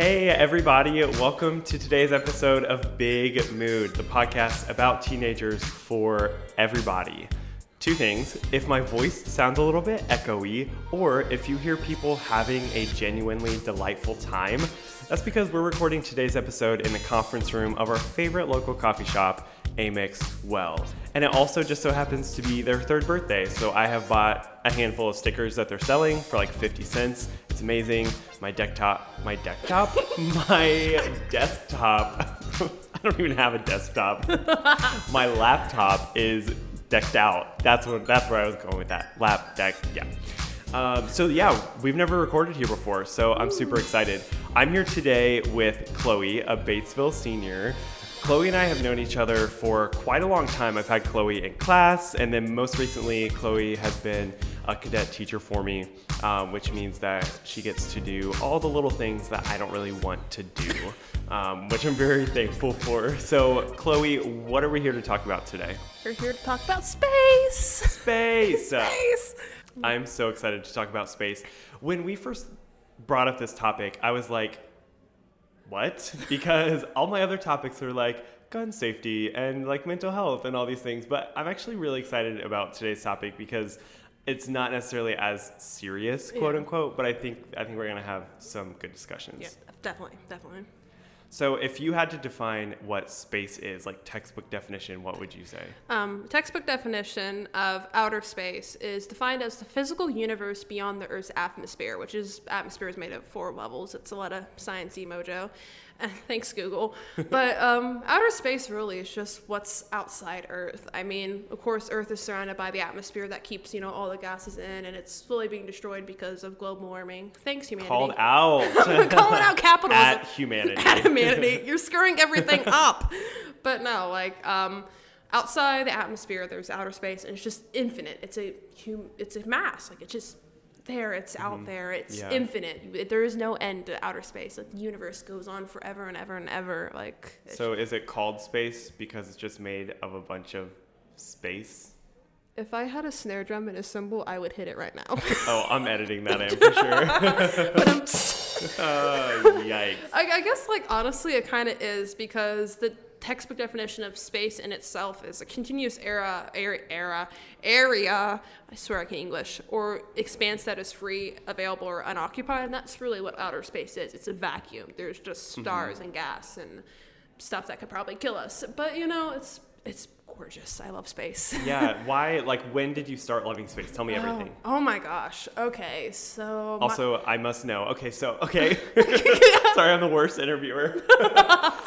Hey, everybody, welcome to today's episode of Big Mood, the podcast about teenagers for everybody. Two things if my voice sounds a little bit echoey, or if you hear people having a genuinely delightful time, that's because we're recording today's episode in the conference room of our favorite local coffee shop, Amix Wells. And it also just so happens to be their third birthday, so I have bought a handful of stickers that they're selling for like 50 cents. It's amazing. My desktop, my desktop, my desktop. I don't even have a desktop. my laptop is decked out. That's what. That's where I was going with that. Lap deck. Yeah. Um, so yeah, we've never recorded here before, so I'm super excited. I'm here today with Chloe, a Batesville senior. Chloe and I have known each other for quite a long time. I've had Chloe in class, and then most recently, Chloe has been a cadet teacher for me, um, which means that she gets to do all the little things that I don't really want to do, um, which I'm very thankful for. So, Chloe, what are we here to talk about today? We're here to talk about space. Space! Space. I'm so excited to talk about space. When we first brought up this topic, I was like, what? Because all my other topics are like gun safety and like mental health and all these things. But I'm actually really excited about today's topic because it's not necessarily as serious, quote Yeah. unquote, but I think I think we're gonna have some good discussions. Yeah, definitely, definitely. So if you had to define what space is, like textbook definition, what would you say? Um, textbook definition of outer space is defined as the physical universe beyond the Earth's atmosphere, which is atmosphere is made of four levels. It's a lot of sciencey mojo. Thanks, Google. But um, outer space really is just what's outside Earth. I mean, of course, Earth is surrounded by the atmosphere that keeps you know all the gases in, and it's slowly being destroyed because of global warming. Thanks, humanity. Called out Calling out capitalism. at humanity. at humanity. You're screwing everything up. But no, like um, outside the atmosphere, there's outer space, and it's just infinite. It's a hum- it's a mass. Like it's just there. It's out mm-hmm. there. It's Yeah. infinite. There is no end to outer space. Like the universe goes on forever and ever and ever. Like So is it called space because it's just made of a bunch of space? if I had a snare drum and a cymbal, I would hit it right now. Oh, I'm editing that in for sure. but I'm. oh, yikes. I, I guess like honestly it kind of is because the textbook definition of space in itself is a continuous era era era area i swear i can english or expanse that is free available or unoccupied and that's really what outer space is. It's a vacuum. There's just mm-hmm. stars and gas and stuff that could probably kill us. But you know it's it's gorgeous i love space Yeah, why? Like, when did you start loving space? Tell me everything. Oh, oh my gosh okay so my- Also, I must know. Okay, so, okay. Sorry, I'm the worst interviewer.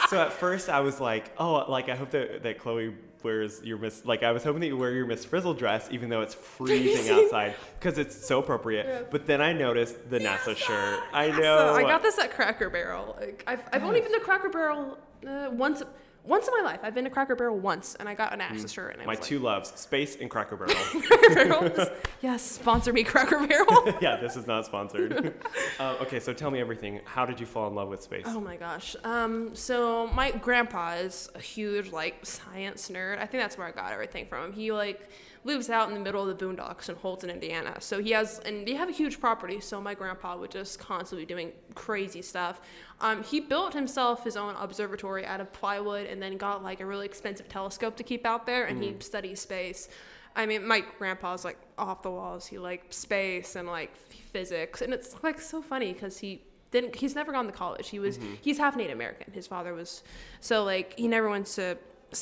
so at first, I was like, oh, like, I hope that, that Chloe wears your Miss, like, I was hoping that you wear your Miss Frizzle dress, even though it's freezing outside, because it's so appropriate. Yeah. But then I noticed the NASA shirt. I So know. I got this at Cracker Barrel. Like, I've, I've only been to Cracker Barrel uh, once. Once in my life, I've been to Cracker Barrel once, and I got an NASA shirt. And it My was like, two loves, space and Cracker Barrel. Cracker Barrel. yes, sponsor me, Cracker Barrel. yeah, this is not sponsored. uh, okay, so tell me everything. How did you fall in love with space? Oh my gosh. Um, so my grandpa is a huge like science nerd. I think that's where I got everything from. He like lives out in the middle of the boondocks in Holton, Indiana. So he has and they have a huge property. So my grandpa would just constantly be doing crazy stuff. Um, he built himself his own observatory out of plywood and then got like a really expensive telescope to keep out there and he studies space. I mean, my grandpa's like off the walls. He liked space and like physics, and it's like so funny because he didn't. He's never gone to college. He was he's half Native American. His father was so like he never went to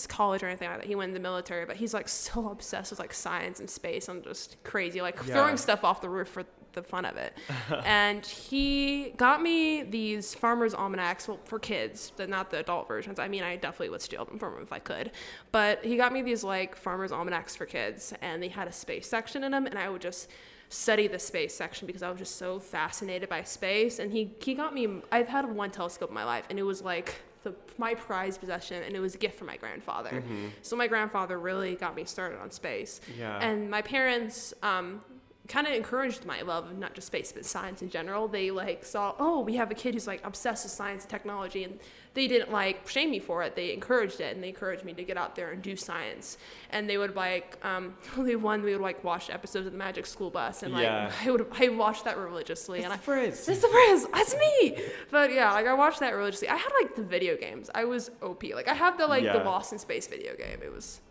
college or anything like that. He went in the military, but he's like so obsessed with like science and space and just crazy, like Yeah. throwing stuff off the roof for the fun of it. and he got me these farmers almanacs well, for kids, but not the adult versions. I mean, I definitely would steal them from him if I could. But he got me these like farmers almanacs for kids, and they had a space section in them, and I would just study the space section because I was just so fascinated by space. And he he got me. I've had one telescope in my life, and it was like the, my prized possession, and it was a gift from my grandfather. So my grandfather really got me started on space. Yeah. And my parents um, kind of encouraged my love of not just space but science in general. They like saw, oh, we have a kid who's like obsessed with science and technology, and they didn't like shame me for it. They encouraged it, and they encouraged me to get out there and do science. And they would like, um, only one we would like watch episodes of the Magic School Bus, and like Yeah. I would I watched that religiously, and I Frizz. it's the Frizz. That's me. But yeah, like I watched that religiously. I had like the video games. I was OP. Like I have the like the Yeah. Lost in Space video game. It was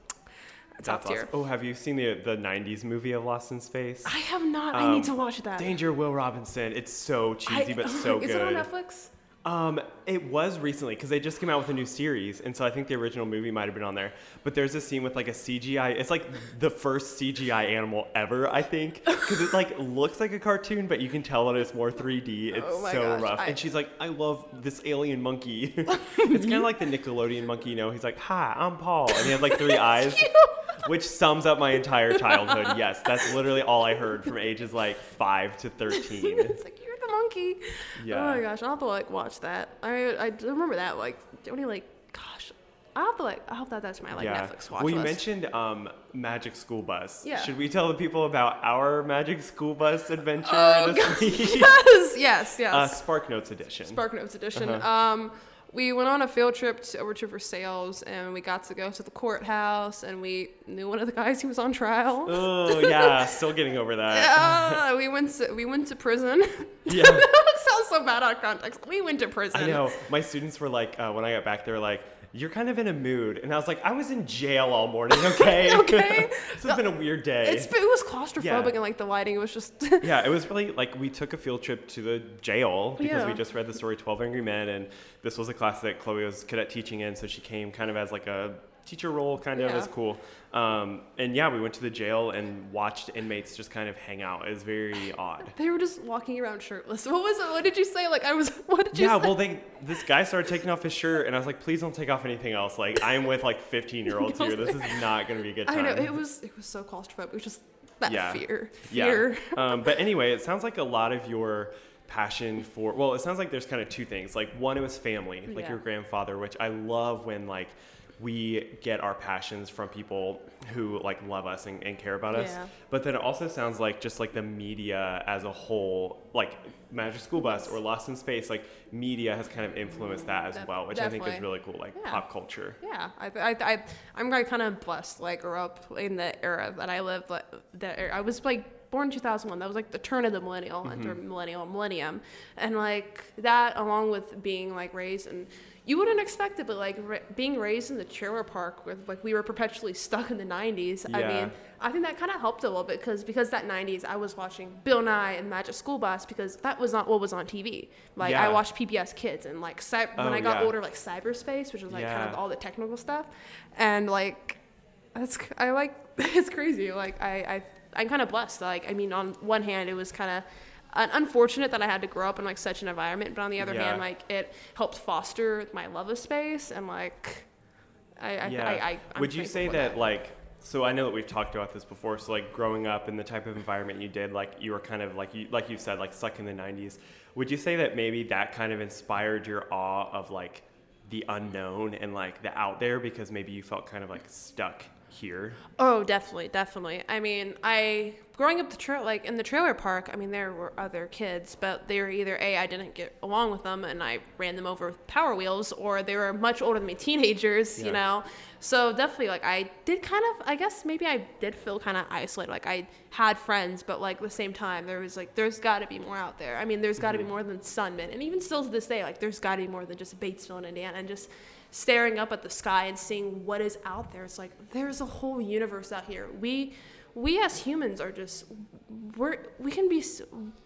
top That's tier. awesome. Oh, have you seen the the '90s movie of Lost in Space? I have not. I Um, need to watch that. Danger, Will Robinson. It's so cheesy, I- but so is good. it on Netflix? Um, it was recently because they just came out with a new series, and so I think the original movie might have been on there. But there's a scene with like a CGI. It's like the first CGI animal ever, I think, because it like looks like a cartoon, but you can tell that it's more 3D. It's Oh so gosh, rough. I- And she's like, "I love this alien monkey." it's kind of like the Nickelodeon monkey, you know? He's like, "Hi, I'm Paul," and he has like three eyes. Cute. Which sums up my entire childhood. Yes, that's literally all I heard from ages like five to thirteen. It's like you're the monkey. Yeah. Oh my gosh, I'll have to like watch that. I I remember that like only like gosh. I'll have to like I hope that that's my like Netflix watch Well, you list. mentioned um, Magic School Bus. Yeah. Should we tell the people about our Magic School Bus adventure Oh, this gosh, week? yes, yes, yes. Uh, Spark Notes edition. Spark Notes edition. Uh-huh. Um, we went on a field trip to, over to Versailles, and we got to go to the courthouse, and we knew one of the guys who was on trial. oh yeah, still getting over that. Yeah, we went to we went to prison. Yeah. that sounds so bad out of context. We went to prison. I know. My students were like, uh, when I got back, they were like, "You're kind of in a mood," and I was like, "I was in jail all morning." Okay. Okay. this has been a weird day. It's, it was claustrophobic Yeah. and like the lighting was just. yeah, it was really like we took a field trip to the jail because we just read the story 12 Angry Men, and this was a class that Chloe was cadet teaching in, so she came kind of as like a teacher role, kind of. It was cool. Um, and yeah, we went to the jail and watched inmates just kind of hang out. It was very odd. they were just walking around shirtless. What was it? What did you say? Like I was. What did you Yeah, say? well, they this guy started taking off his shirt, and I was like, "Please don't take off anything else. Like, I'm with like 15 year olds here. This is not gonna be a good time. I know it was. It was so claustrophobic. It was just that Yeah. fear. Fear. Yeah. Um, but anyway, it sounds like a lot of your passion for well, it sounds like there's kind of two things. Like one, it was family, like Yeah. your grandfather, which I love when like we get our passions from people who like love us and, and care about us. Yeah. But then it also sounds like just like the media as a whole, like Magic School Bus or Lost in Space, like media has kind of influenced that as Def- well, which I think is really cool, like Yeah. pop culture. Yeah, I, I, I, I'm kind of blessed. Like, grew up in the era that I lived. Like, that. I was like born in 2001. That was like the turn of the millennial, Mm-hmm. millennial, millennium, and like that, along with being like raised and you wouldn't expect it, but like ra- being raised in the trailer park with like we were perpetually stuck in the 90s. I mean, I think that kind of helped a little bit because because that 90s I was watching Bill Nye and Magic School Bus because that was not what was on TV. Like I watched PBS Kids and like cy- when Oh, I got yeah. older like Cyberchase, which was like kind of all the technical stuff, and like that's I like it's crazy. Like I I I'm kind of blessed. Like I mean, on one hand, it was kind of un- unfortunate that I had to grow up in like such an environment, but on the other Yeah. hand, like it helped foster my love of space and like I I, yeah. I, I Would you say for that, like so I know that we've talked about this before, so like growing up in the type of environment you did, like you were kind of like you like you said, like stuck in the nineties. Would you say that maybe that kind of inspired your awe of like the unknown and like the out there because maybe you felt kind of like stuck here? Oh, definitely, definitely. I mean, I growing up the trail like in the trailer park. I mean, there were other kids, but they were either a I didn't get along with them and I ran them over with power wheels, or they were much older than me, teenagers. Yeah. You know, so definitely like I did kind of. I guess maybe I did feel kind of isolated. Like I had friends, but like at the same time, there was like there's got to be more out there. I mean, there's got to be mm-hmm. more than Sunman, and even still to this day, like there's got to be more than just Batesville and Indiana, and just staring up at the sky and seeing what is out there. It's like there's a whole universe out here. We we as humans are just we're we can be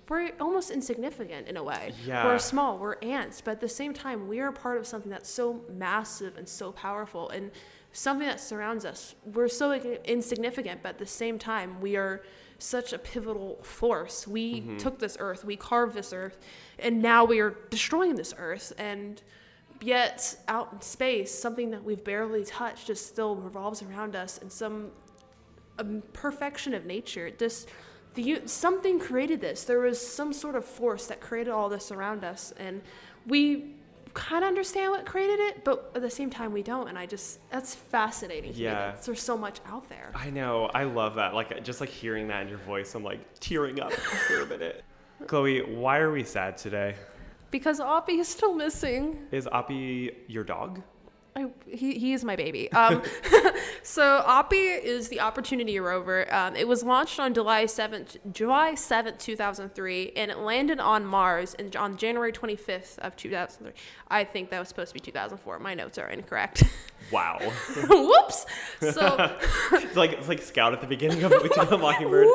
we're almost insignificant in a way. Yeah. We're small, we're ants, but at the same time we are part of something that's so massive and so powerful and something that surrounds us. We're so insignificant, but at the same time we are such a pivotal force. We mm-hmm. took this earth, we carved this earth, and now we are destroying this earth and yet out in space something that we've barely touched just still revolves around us in some um, perfection of nature this the something created this there was some sort of force that created all this around us and we kind of understand what created it, but at the same time we don't. And I just that's fascinating. To me Yeah. that there's so much out there. I know. I love that. Like just like hearing that in your voice, I'm like tearing up for a minute. Chloe, why are we sad today? Because Oppie is still missing. Is Oppie your dog? I, he, he is my baby. Um, so Oppie is the Opportunity rover. Um, it was launched on July 7th, July 7th, 2003, and it landed on Mars in, on January 25th of 2003. I think that was supposed to be 2004. My notes are incorrect. Wow. Whoops. So it's like it's like Scout at the beginning of We the Mockingbird.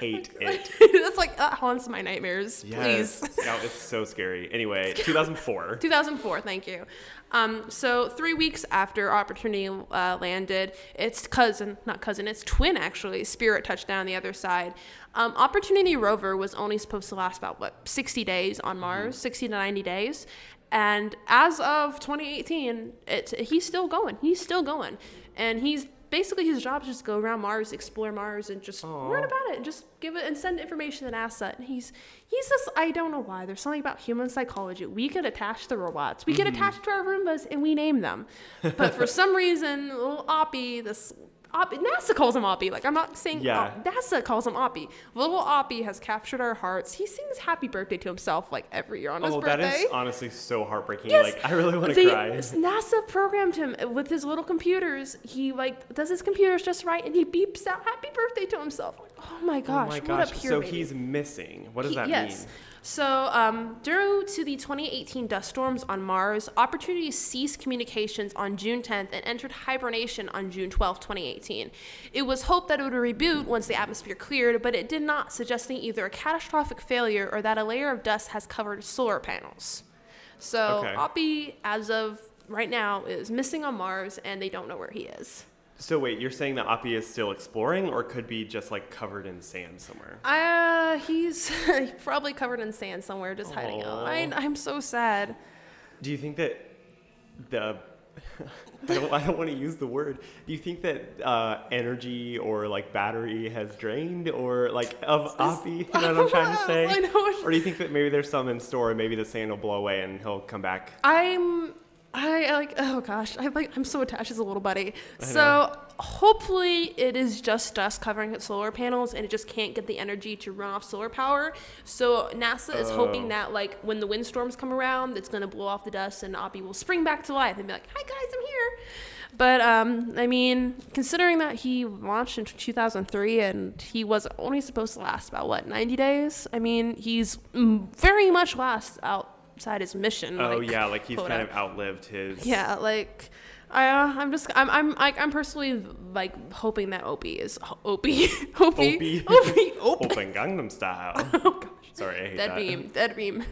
Hate it. that's like that haunts my nightmares. Yes. Please. Scout is so scary. Anyway, 2004. 2004, thank you. Um, so three weeks after Opportunity uh, landed, its cousin, not cousin, its twin actually, Spirit touched down the other side. Um, Opportunity rover was only supposed to last about what 60 days on Mars, 60 to 90 days, and as of 2018, it's he's still going. He's still going, and he's basically his job is just go around Mars, explore Mars, and just learn about it, and just give it and send information to NASA. And he's he's just I don't know why. There's something about human psychology. We could attach the robots, we could mm-hmm. attach to our Roombas, and we name them. But for some reason, little Oppie, this. Oppie, NASA calls him Oppie. Like I'm not saying uh, Yeah. Op- NASA calls him Oppie. Little Oppie has captured our hearts. He sings "Happy Birthday" to himself like every year on his Oh, birthday. that is honestly so heartbreaking. Yes, Like I really want to cry. NASA programmed him with his little computers. He like does his computers just right, and he beeps out "Happy Birthday" to himself. Like, oh my oh gosh! Oh gosh, my what gosh. a pure So baby. he's missing. What does He- that yes. mean? So, um, due to the 2018 dust storms on Mars, Opportunity ceased communications on June 10th and entered hibernation on June 12th, 2018. It was hoped that it would reboot once the atmosphere cleared, but it did not, suggesting either a catastrophic failure or that a layer of dust has covered solar panels. So, Okay. Oppie, as of right now, is missing on Mars, and they don't know where he is. So wait, you're saying that Oppie is still exploring, or could be just like covered in sand somewhere? Uh, he's probably covered in sand somewhere, just hiding out. I, I'm so sad. Do you think that the I don't, I don't want to use the word. Do you think that uh, energy or like battery has drained or like of Oppie? You know what I'm trying to say? I know Or do you think that maybe there's some in store and maybe the sand will blow away and he'll come back? I'm I like oh gosh, I like I'm so attached as a little buddy. I So know. hopefully it is just dust covering its solar panels and it just can't get the energy to run off solar power. So NASA is Oh. hoping that like when the windstorms come around, it's gonna blow off the dust and Oppie will spring back to life and be like, Hi guys, I'm here. But um, I mean, considering that he launched in 2003 and he was only supposed to last about what 90 days, I mean, he's very much last outside his mission. Oh like, yeah, like he's quota. kind of outlived his. Yeah, like I, uh, I'm just, I'm, I'm, like, I'm personally like hoping that Opie is Opie, Opie, Opie. Opie, Opie. Oppa Gangnam Style. Oh gosh. Sorry, I hate Dead that. beam, dead beam.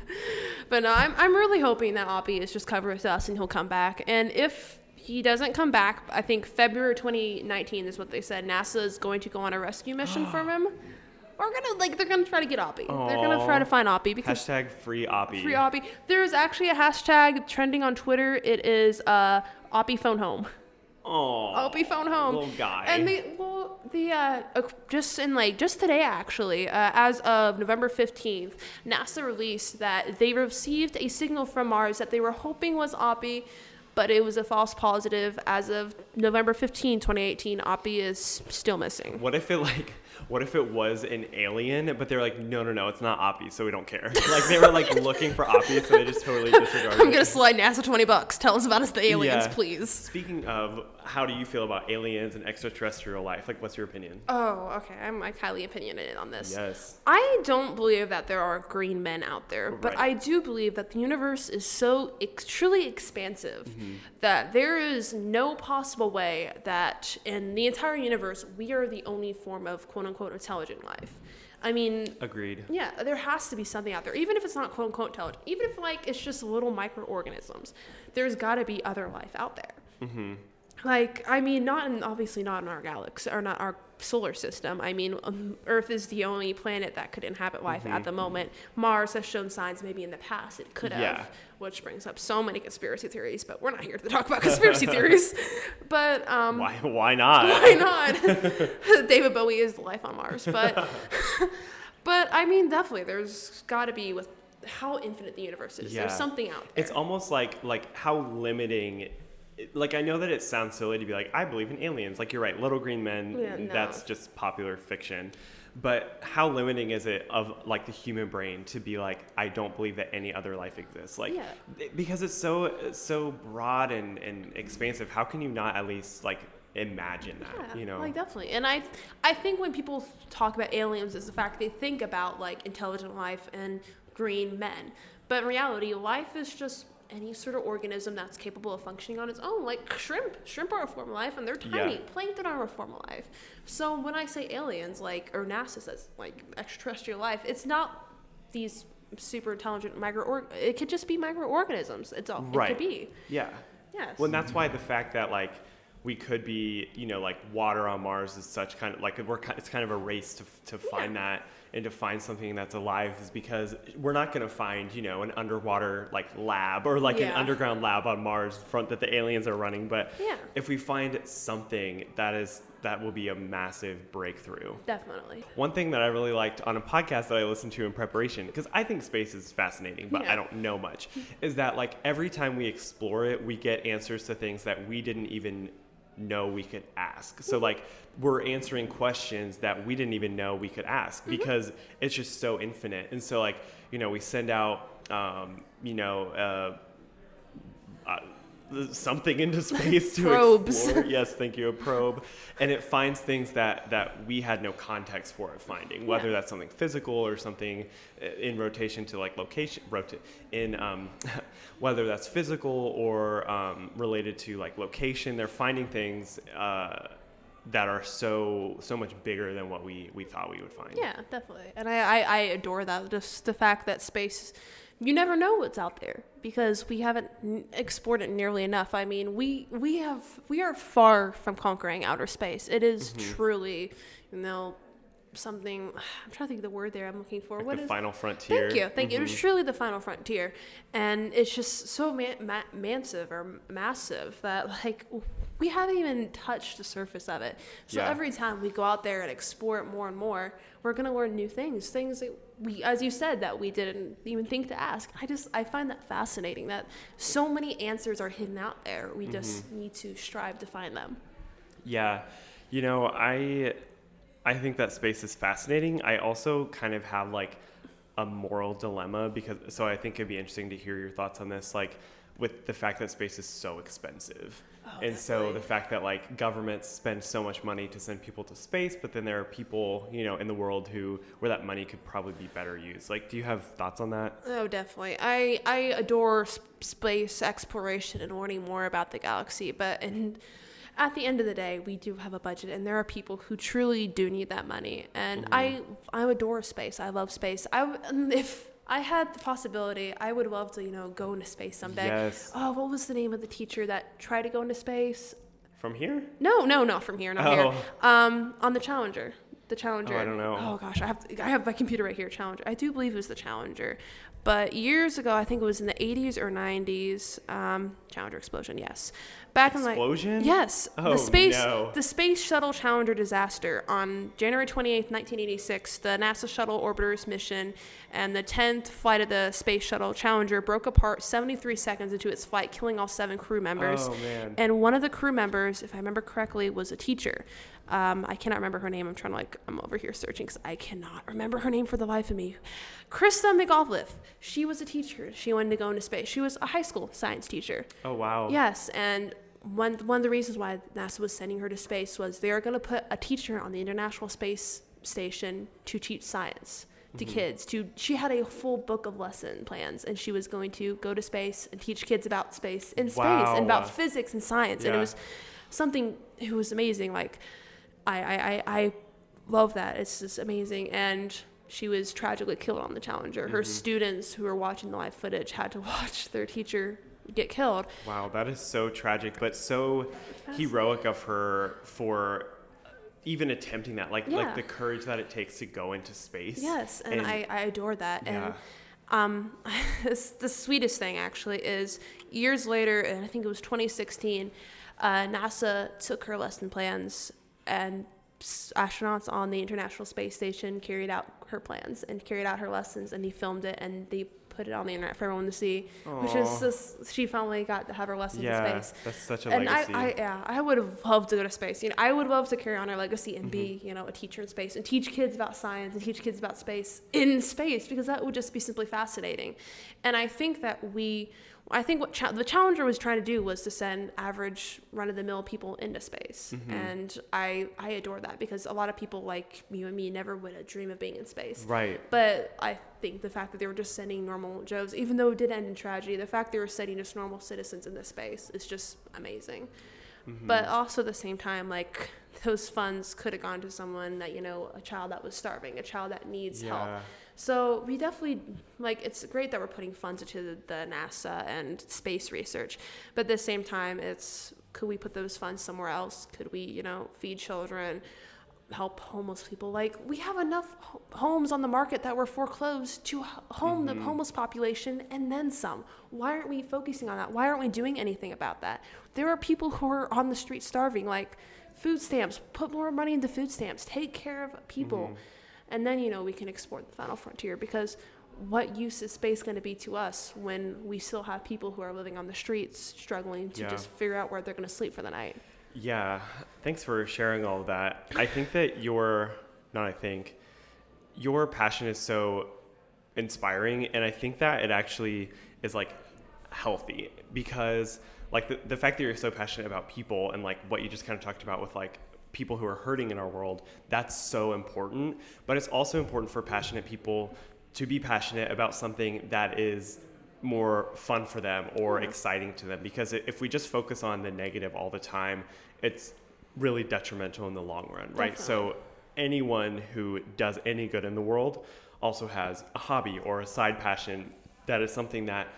But no, I'm, I'm really hoping that Opie is just covered with dust and he'll come back. And if he doesn't come back, I think February 2019 is what they said. NASA is going to go on a rescue mission from him. We're gonna like, they're gonna try to get Oppie. They're gonna try to find Oppie because Hashtag free Oppie. free Oppie. There's actually a hashtag trending on Twitter. It is uh, Oppie phone home. Aw, Opie phone home. Little guy. And the well, the uh, uh, just in like just today actually, uh, as of November fifteenth, NASA released that they received a signal from Mars that they were hoping was Oppie, but it was a false positive. As of November 15, 2018, Oppie is still missing. What if it like what if it was an alien, but they're like, no, no, no, it's not Oppie, so we don't care. Like they were like looking for Oppie, so they just totally disregarded I'm gonna slide NASA 20 bucks. Tell us about us the aliens, Yeah. please. Speaking of, how do you feel about aliens and extraterrestrial life? Like, what's your opinion? Oh, okay. I'm like highly opinionated on this. Yes. I don't believe that there are green men out there, but Right. I do believe that the universe is so ex- truly expansive Mm-hmm. that there is no possible way that in the entire universe we are the only form of quote unquote intelligent life. I mean, Agreed. yeah, there has to be something out there, even if it's not quote unquote intelligent, even if like it's just little microorganisms. There's got to be other life out there. Mm-hmm. Like, I mean, not in obviously not in our galaxy or not our solar system. I mean, um, Earth is the only planet that could inhabit life Mm-hmm. at the moment. Mars has shown signs maybe in the past it could have, Yeah. which brings up so many conspiracy theories. But we're not here to talk about conspiracy theories. But um, Why? Why not? why not? David Bowie is life on Mars, but but I mean, definitely, there's got to be with how infinite the universe is. Yeah. There's something out there. It's almost like like how limiting. Like I know that it sounds silly to be like I believe in aliens. Like you're right, Little Green Men. Yeah, no. That's just popular fiction. But how limiting is it of like the human brain to be like I don't believe that any other life exists? Like Yeah. because it's so so broad and and expansive. How can you not at least like imagine that? Yeah, you know. like definitely. And I, I think when people talk about aliens, is the fact they think about like intelligent life and green men, but in reality, life is just any sort of organism that's capable of functioning on its own. Like shrimp, shrimp are a form of life, and they're tiny. Yeah. Plankton are a form of life. So when I say aliens, like or NASA says like extraterrestrial life, it's not these super intelligent micro. It could just be microorganisms. It's all. It could be. yeah. Yes. Well, and that's why the fact that like we could be, you know, like water on Mars is such kind of like we're it's kind of a race to to find that and to find something that's alive is because we're not going to find, you know, an underwater like lab or like an underground lab on Mars front that the aliens are running, but Yeah. if we find something that is that will be a massive breakthrough. Definitely. One thing that I really liked on a podcast that I listened to in preparation, because I think space is fascinating, but Yeah. I don't know much, is that like every time we explore it, we get answers to things that we didn't even know we could ask. So like we're answering questions that we didn't even know we could ask because it's just so infinite. And so like, you know, we send out um, you know, uh, uh, something into space to Probes. explore. Yes, thank you, a probe, and it finds things that that we had no context for it finding. Whether Yeah. that's something physical or something uh, in rotation to like location, rotate in um, whether that's physical or um, related to like location. They're finding things. Uh, that are so so much bigger than what we we thought we would find. Yeah, definitely. And I, I, I adore that. Just the fact that space, you never know what's out there because we haven't n- explored it nearly enough. I mean, we we have we are far from conquering outer space. It is Mm-hmm. truly, you know, something. I'm trying to think of the word there. I'm looking for. Like What the is- final frontier. Thank you, thank you. It was truly the final frontier, and it's just so ma- ma- massive or massive that like we haven't even touched the surface of it. So Yeah. every time we go out there and explore it more and more, we're gonna learn new things, things that we, as you said, that we didn't even think to ask. I just I find that fascinating that so many answers are hidden out there. We just Mm-hmm. need to strive to find them. Yeah, you know, I I think that space is fascinating. I also kind of have like a moral dilemma because so I think it'd be interesting to hear your thoughts on this like with the fact that space is so expensive. Oh, and so the fact that like governments spend so much money to send people to space, but then there are people, you know, in the world who where that money could probably be better used. Like do you have thoughts on that? Oh, definitely. I I adore sp- space exploration and learning more about the galaxy, but and at the end of the day, we do have a budget, and there are people who truly do need that money. And I I adore space. I love space. I um, if I had the possibility, I would love to you know go into space someday. Yes. Oh, what was the name of the teacher that tried to go into space? From here? No, no, not from here, not Oh. here. Um, on the Challenger. The Challenger. Oh, I don't know. Oh gosh, I have I have my computer right here. Challenger. I do believe it was the Challenger, but years ago, I think it was in the 80s or 90s. Um, Challenger explosion. Yes, back in like Explosion? yes, Oh, the space no. the space shuttle Challenger disaster on January 28th, 1986. The NASA shuttle orbiter's mission and the 10th flight of the space shuttle Challenger broke apart 73 seconds into its flight, killing all seven crew members. Oh man. And one of the crew members, if I remember correctly, was a teacher. Um, I cannot remember her name. I'm trying to like, I'm over here searching because I cannot remember her name for the life of me. Christa McAuliffe. She was a teacher. She wanted to go into space. She was a high school science teacher. oh wow. Yes, and one one of the reasons why NASA was sending her to space was they were going to put a teacher on the International Space Station to teach science to Mm-hmm. kids. To she had a full book of lesson plans, and she was going to go to space and teach kids about space in space and about physics and science. And it was something it was amazing. Like I I, I, I love that. It's just amazing and. She was tragically killed on the Challenger. Her Mm-hmm. students who were watching the live footage had to watch their teacher get killed. Wow, that is so tragic, but so heroic of her for even attempting that. Like Yeah. like the courage that it takes to go into space. Yes, and, And- I, I adore that. Yeah. And um, the sweetest thing actually is years later, and I think it was 2016, uh, NASA took her lesson plans and astronauts on the International Space Station carried out her plans and carried out her lessons, and they filmed it and they put it on the internet for everyone to see, which is just she finally got to have her lessons yeah, in space. that's such a And I, legacy. I, yeah, I would have loved to go to space. You know, I would love to carry on our legacy and be, Mm-hmm. you know, a teacher in space and teach kids about science and teach kids about space in space because that would just be simply fascinating. And I think that we, I think what cha- the Challenger was trying to do was to send average run-of-the-mill people into space, Mm-hmm. and I, I adore that because a lot of people like you and me never would have dream of being in space. right. But I think the fact that they were just sending normal Joes, even though it did end in tragedy, the fact they were sending just normal citizens into space is just amazing. Mm-hmm. But also at the same time, like those funds could have gone to someone that, you know, a child that was starving, a child that needs help. So we definitely like it's great that we're putting funds into the, NASA and space research, but at the same time, it's could we put those funds somewhere else? Could we, you know, feed children, help homeless people? Like we have enough ho- homes on the market that were foreclosed to home the mm-hmm. homeless population and then some. Why aren't we focusing on that? Why aren't we doing anything about that? There are people who are on the street starving, like food stamps. Put more money into food stamps. Take care of people mm-hmm. And then you know we can export the final frontier because what use is space going to be to us when we still have people who are living on the streets struggling to Yeah. just figure out where they're going to sleep for the night Yeah, thanks for sharing all of that. I think that your, not I think, your passion is so inspiring, and I think that it actually is like healthy because, like, the, the fact that you're so passionate about people and like what you just kind of talked about with like people who are hurting in our world, that's so important. But it's also important for passionate people to be passionate about something that is more fun for them or exciting to them. Because if we just focus on the negative all the time it's really detrimental in the long run right? So anyone who does any good in the world also has a hobby or a side passion that is something that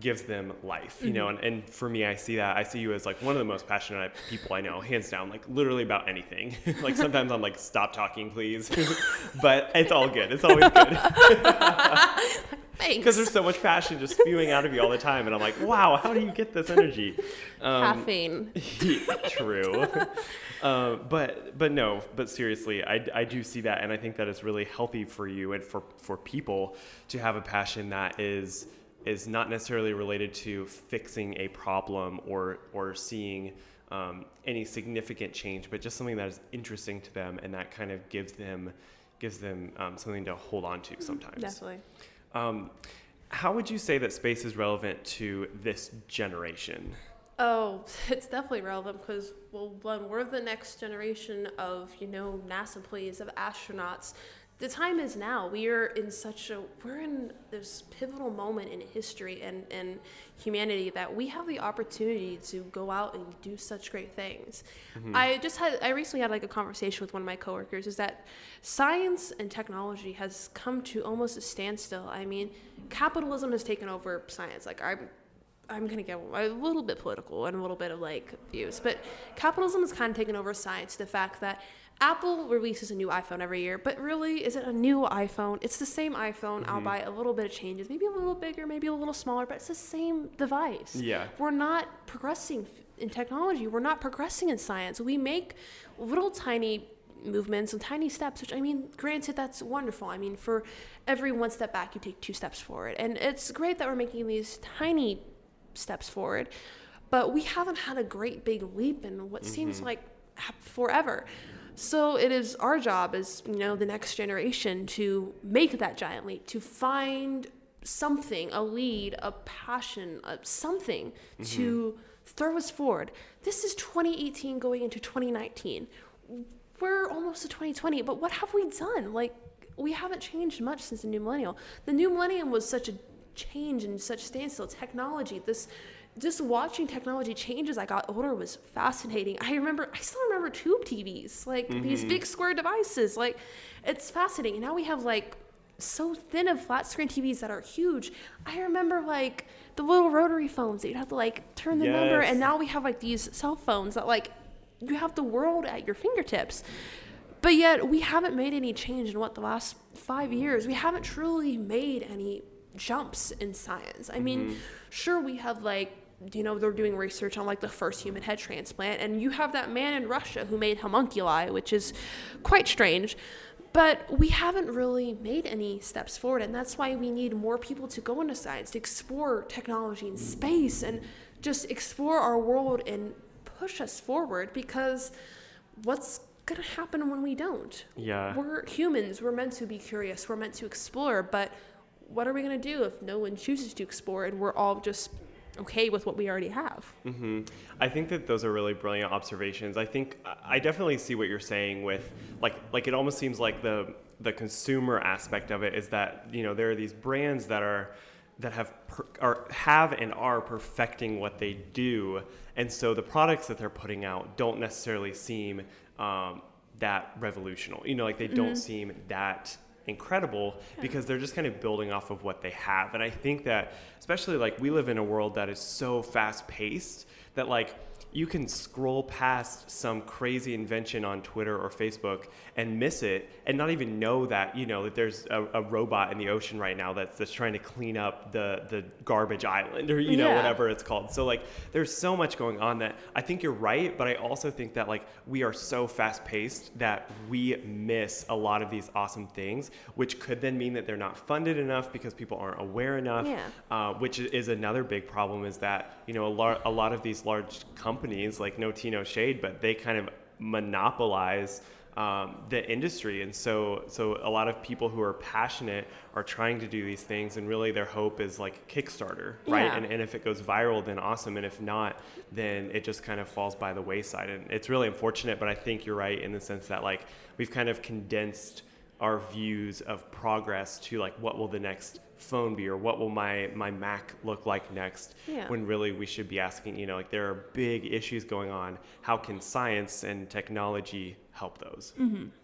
gives them life you know and, and for me i see that i see you as like one of the most passionate people i know hands down like literally about anything. Like sometimes i'm like stop talking please. But it's all good it's always good. Thanks. Because there's so much passion just spewing out of you all the time and i'm like wow how do you get this energy? Um, caffeine. True. Um, but but no but seriously I, I do see that and i think that it's really healthy for you and for for people to have a passion that is is not necessarily related to fixing a problem or or seeing um, any significant change but just something that is interesting to them and that kind of gives them gives them um, something to hold on to sometimes. Definitely. Um, how would you say that space is relevant to this generation? Oh, it's definitely relevant because well, when we're the next generation of you know NASA employees of astronauts, the time is now. We are in such a we're in this pivotal moment in history and and humanity that we have the opportunity to go out and do such great things. Mm-hmm. I just had I recently had like a conversation with one of my coworkers. Is that science and technology has come to almost a standstill. I mean, capitalism has taken over science. Like I'm I'm gonna get a little bit political and a little bit of like views, but capitalism has kind of taken over science. The fact that Apple releases a new iPhone every year, but really, is it a new iPhone? It's the same iPhone, Mm-hmm. albeit a little bit of changes, maybe a little bigger, maybe a little smaller, but it's the same device. Yeah. We're not progressing in technology. We're not progressing in science. We make little tiny movements and tiny steps, which I mean, granted, that's wonderful. I mean, for every one step back, you take two steps forward. And it's great that we're making these tiny steps forward, but we haven't had a great big leap in what seems like forever. So it is our job as you know the next generation to make that giant leap, to find something, a lead, a passion, a something mm-hmm. to throw us forward. This is 2018 going into 2019. We're almost to 2020, but what have we done? Like we haven't changed much since the new millennium. The new millennium was such a change and such a standstill. Technology, this just watching technology change as I got older was fascinating. I remember, I still remember tube TVs, like these mm-hmm. big square devices. Like, it's fascinating. Now we have like so thin of flat screen TVs that are huge. I remember like the little rotary phones that you'd have to like turn the number, and now we have like these cell phones that like you have the world at your fingertips. But yet we haven't made any change in what the last five years. We haven't truly made any jumps in science. I mean, mm-hmm. sure we have like you know they're doing research on like the first human head transplant, and you have that man in Russia who made homunculi, which is quite strange. But we haven't really made any steps forward, and that's why we need more people to go into science, to explore technology and space, and just explore our world and push us forward. Because what's gonna happen when we don't? Yeah. We're humans. We're meant to be curious. We're meant to explore. But what are we gonna do if no one chooses to explore and we're all just okay with what we already have? hmm I think that those are really brilliant observations. I think I definitely see what you're saying with like like it almost seems like the the consumer aspect of it is that you know there are these brands that are that have per, are have and are perfecting what they do, and so the products that they're putting out don't necessarily seem um, that revolutionary. You know, like they don't seem that incredible because they're just kind of building off of what they have. And I think that especially like we live in a world that is so fast paced that like you can scroll past some crazy invention on Twitter or Facebook and miss it and not even know that, you know, that there's a, a robot in the ocean right now that's, that's trying to clean up the, the garbage island or, you know, Yeah. whatever it's called. So like there's so much going on that I think you're right, but I also think that like we are so fast paced that we miss a lot of these awesome things, which could then mean that they're not funded enough because people aren't aware enough. Yeah. Uh, which is another big problem is that you know a lot a lot of these large companies like no tea no shade, but they kind of monopolize. Um, the industry and so so a lot of people who are passionate are trying to do these things and really their hope is like kickstarter right Yeah. and, and if it goes viral then awesome and if not then it just kind of falls by the wayside and it's really unfortunate but i think you're right in the sense that like we've kind of condensed our views of progress to like what will the next phone be or what will my my mac look like next Yeah. when really we should be asking you know like there are big issues going on how can science and technology help those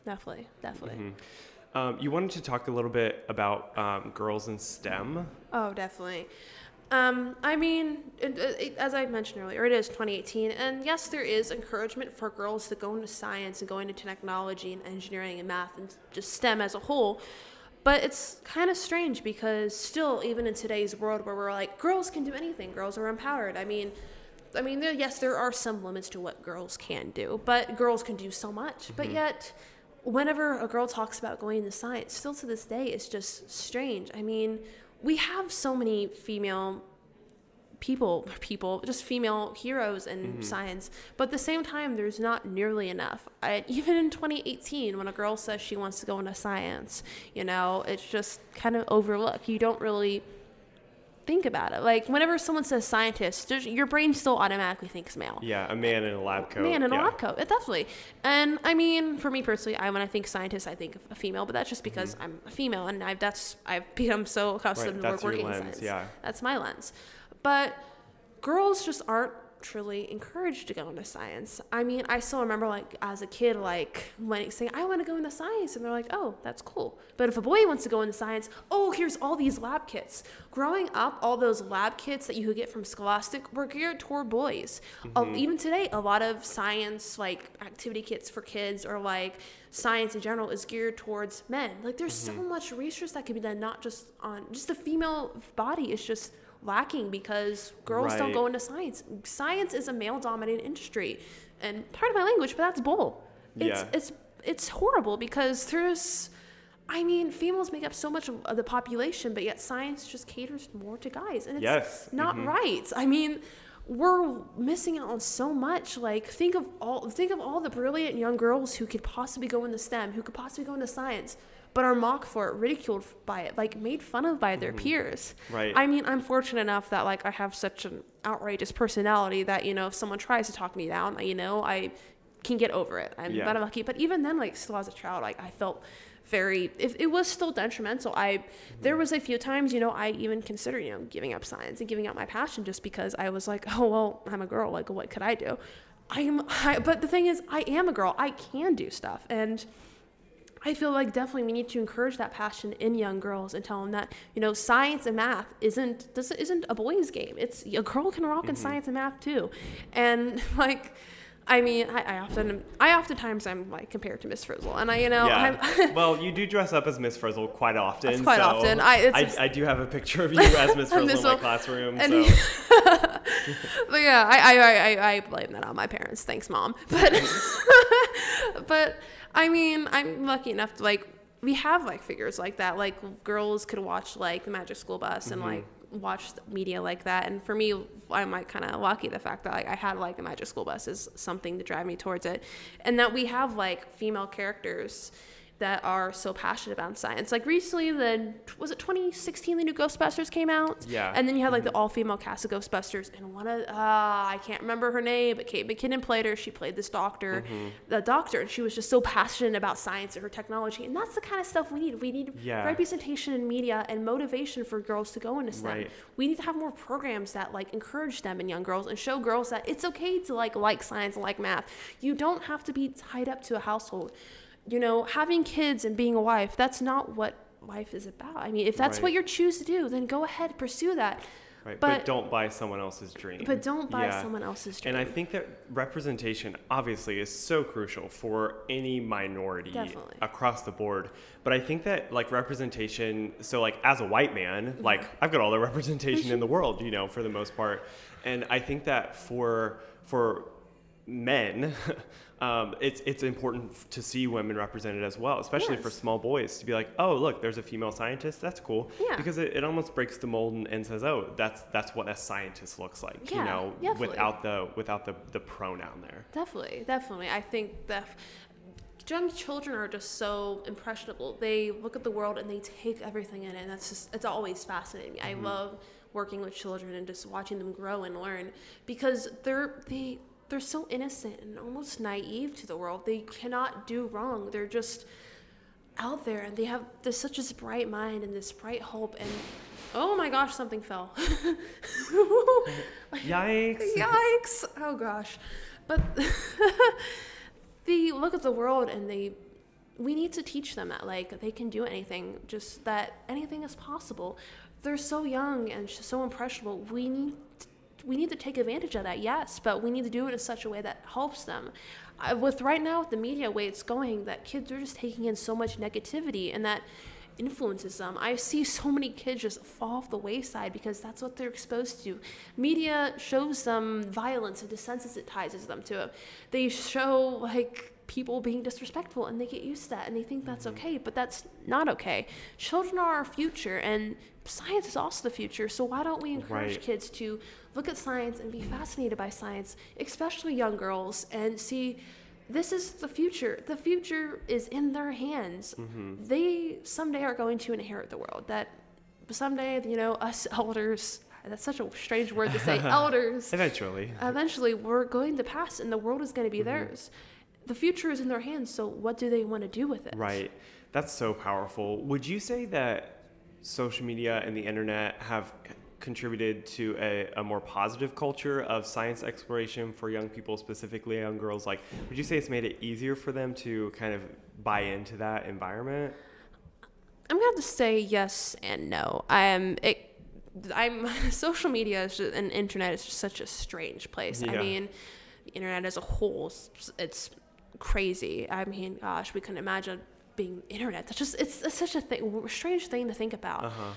Definitely, definitely. Mm-hmm. um, you wanted to talk a little bit about um, girls in stem Oh, definitely. Um, I mean, it, it, as I mentioned earlier, it is 2018, and yes, there is encouragement for girls to go into science and go into technology and engineering and math and just STEM as a whole. But it's kind of strange because still, even in today's world where we're like, girls can do anything, girls are empowered. I mean, I mean, there, yes, there are some limits to what girls can do, but girls can do so much. But mm-hmm. yet, whenever a girl talks about going into science, still to this day, it's just strange. I mean, we have so many female people, people, just female heroes in science, but at the same time, there's not nearly enough. I, even in 2018, when a girl says she wants to go into science, you know, it's just kind of overlooked. You don't really think about it. Like whenever someone says scientist, your brain still automatically thinks male. yeah a man in a lab coat Man in a lab coat, definitely. And I mean, for me personally, I when I think scientist, I think of a female, but that's just because I'm a female, and I've that's I've become so accustomed Mm-hmm. Right, to that's your working in lens, science. yeah. That's my lens. But girls just aren't truly encouraged to go into science. I mean, I still remember like as a kid, like when saying I want to go into science, and they're like, oh, that's cool. But if a boy wants to go into science, oh, here's all these lab kits. Growing up, all those lab kits that you could get from Scholastic were geared toward boys. Uh, even today, a lot of science like activity kits for kids or like science in general is geared towards men. Like there's so much research that can be done, not just on just the female body is just lacking because girls don't go into science. Science is a male dominated industry. And part of my language, but that's bull. It's Yeah. it's it's horrible because there's I mean, females make up so much of the population, but yet science just caters more to guys. And it's Yes. not mm-hmm. right. I mean, we're missing out on so much. Like think of all think of all the brilliant young girls who could possibly go into STEM, who could possibly go into science, but are mocked for it, ridiculed by it, like made fun of by their mm-hmm. peers. Right. I mean, I'm fortunate enough that like I have such an outrageous personality that you know if someone tries to talk me down, you know I can get over it. I'm Yeah. but I'm lucky. But even then, like still as a child, like I felt very if it was still detrimental i mm-hmm. there was a few times you know i even considered you know giving up science and giving up my passion just because i was like oh well i'm a girl like what could i do i am I, but the thing is i am a girl i can do stuff and I feel like definitely we need to encourage that passion in young girls and tell them that you know science and math isn't this isn't a boys' game. It's a girl can rock in mm-hmm. science and math too, and like. I mean, I, I often, I oftentimes I'm like compared to Miss Frizzle, and I, you know, Yeah. I'm, well, you do dress up as Miss Frizzle quite often. That's quite so often. I- it's just- I, do have a picture of you as Miss Frizzle in my classroom. And so but yeah, I, I, I, I- I blame that on my parents. Thanks, mom. But mm-hmm. but I mean, I'm lucky enough to like we have like figures like that. Like girls could watch like the Magic School Bus and mm-hmm. like watch media like that. And for me, I'm like kind of lucky the fact that like I had like the Magic School Bus is something to drive me towards it, and that we have like female characters that are so passionate about science. Like recently, the was it 2016 the new Ghostbusters came out. Yeah. And then you had like the all female cast of Ghostbusters, and one of uh, I can't remember her name, but Kate McKinnon played her. She played this doctor, the doctor, and she was just so passionate about science and her technology, and that's the kind of stuff we need. We need Yeah. representation in media and motivation for girls to go into STEM. Right. We need to have more programs that like encourage them and young girls and show girls that it's okay to like like science and like math. You don't have to be tied up to a household. You know, having kids and being a wife, that's not what life is about. I mean, if that's Right. what you choose to do, then go ahead, pursue that. Right. But, But- don't buy someone else's dream. But don't buy Yeah. someone else's dream. And I think that representation obviously is so crucial for any minority Definitely. across the board. But I think that like representation, so like as a white man, like I've got all the representation in the world, you know, for the most part. And I think that for for men, um, it's it's important to see women represented as well, especially for small boys to be like, oh look, there's a female scientist. That's cool. Yeah. Because it, it almost breaks the mold and, and says, oh, that's that's what a scientist looks like. Yeah, you know, definitely. without the without the the pronoun there. Definitely, definitely. I think that young children are just so impressionable. They look at the world and they take everything in it. And that's just, it's always fascinating me. I love working with children and just watching them grow and learn because they're, they, they're so innocent and almost naive to the world. They cannot do wrong. They're just out there and they have this such this bright mind and this bright hope and oh my gosh something fell Yikes! Yikes! Oh gosh. But they look at the world and they we need to teach them that like they can do anything, just that anything is possible. They're so young and so impressionable. We need we need to take advantage of that, yes, but we need to do it in such a way that helps them. Uh, with right now with the media way it's going, that kids are just taking in so much negativity and that influences them. I see so many kids just fall off the wayside because that's what they're exposed to. Media shows them violence and desensitizes them to it. They show like people being disrespectful and they get used to that and they think that's okay, but that's not okay. Children are our future and science is also the future. So why don't we encourage Right. kids to look at science and be fascinated by science, especially young girls, and see this is the future. The future is in their hands. They someday are going to inherit the world. That someday, you know, us elders, that's such a strange word to say, elders, Eventually. eventually we're going to pass and the world is going to be Mm-hmm. theirs. The future is in their hands, so what do they want to do with it? Right. That's so powerful. Would you say that social media and the internet have contributed to a, a more positive culture of science exploration for young people, specifically young girls? Like, would you say it's made it easier for them to kind of buy into that environment? I'm gonna have to say yes and no. I'm it. I'm social media is just, and internet is just such a strange place. Yeah. I mean, the internet as a whole, it's crazy. I mean, gosh, we couldn't imagine being internet. That's just it's, it's such a thing, strange thing to think about. Uh-huh.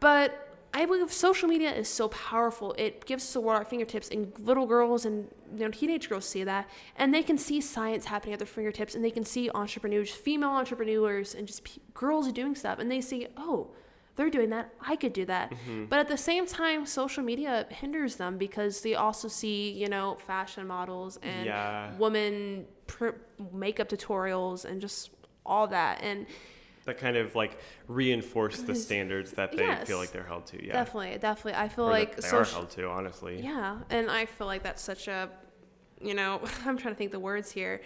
But I believe social media is so powerful. It gives us the world at our fingertips, and little girls and you know teenage girls see that, and they can see science happening at their fingertips, and they can see entrepreneurs, female entrepreneurs, and just pe- girls doing stuff, and they see, oh, they're doing that. I could do that. But at the same time, social media hinders them because they also see you know fashion models and Yeah. woman pr- makeup tutorials and just all that, and That kind of like reinforce the standards that they Yes. feel like they're held to. Yeah. definitely, definitely, I feel Or like they are held to, honestly. Yeah, and I feel like that's such a, you know, I'm trying to think the words here,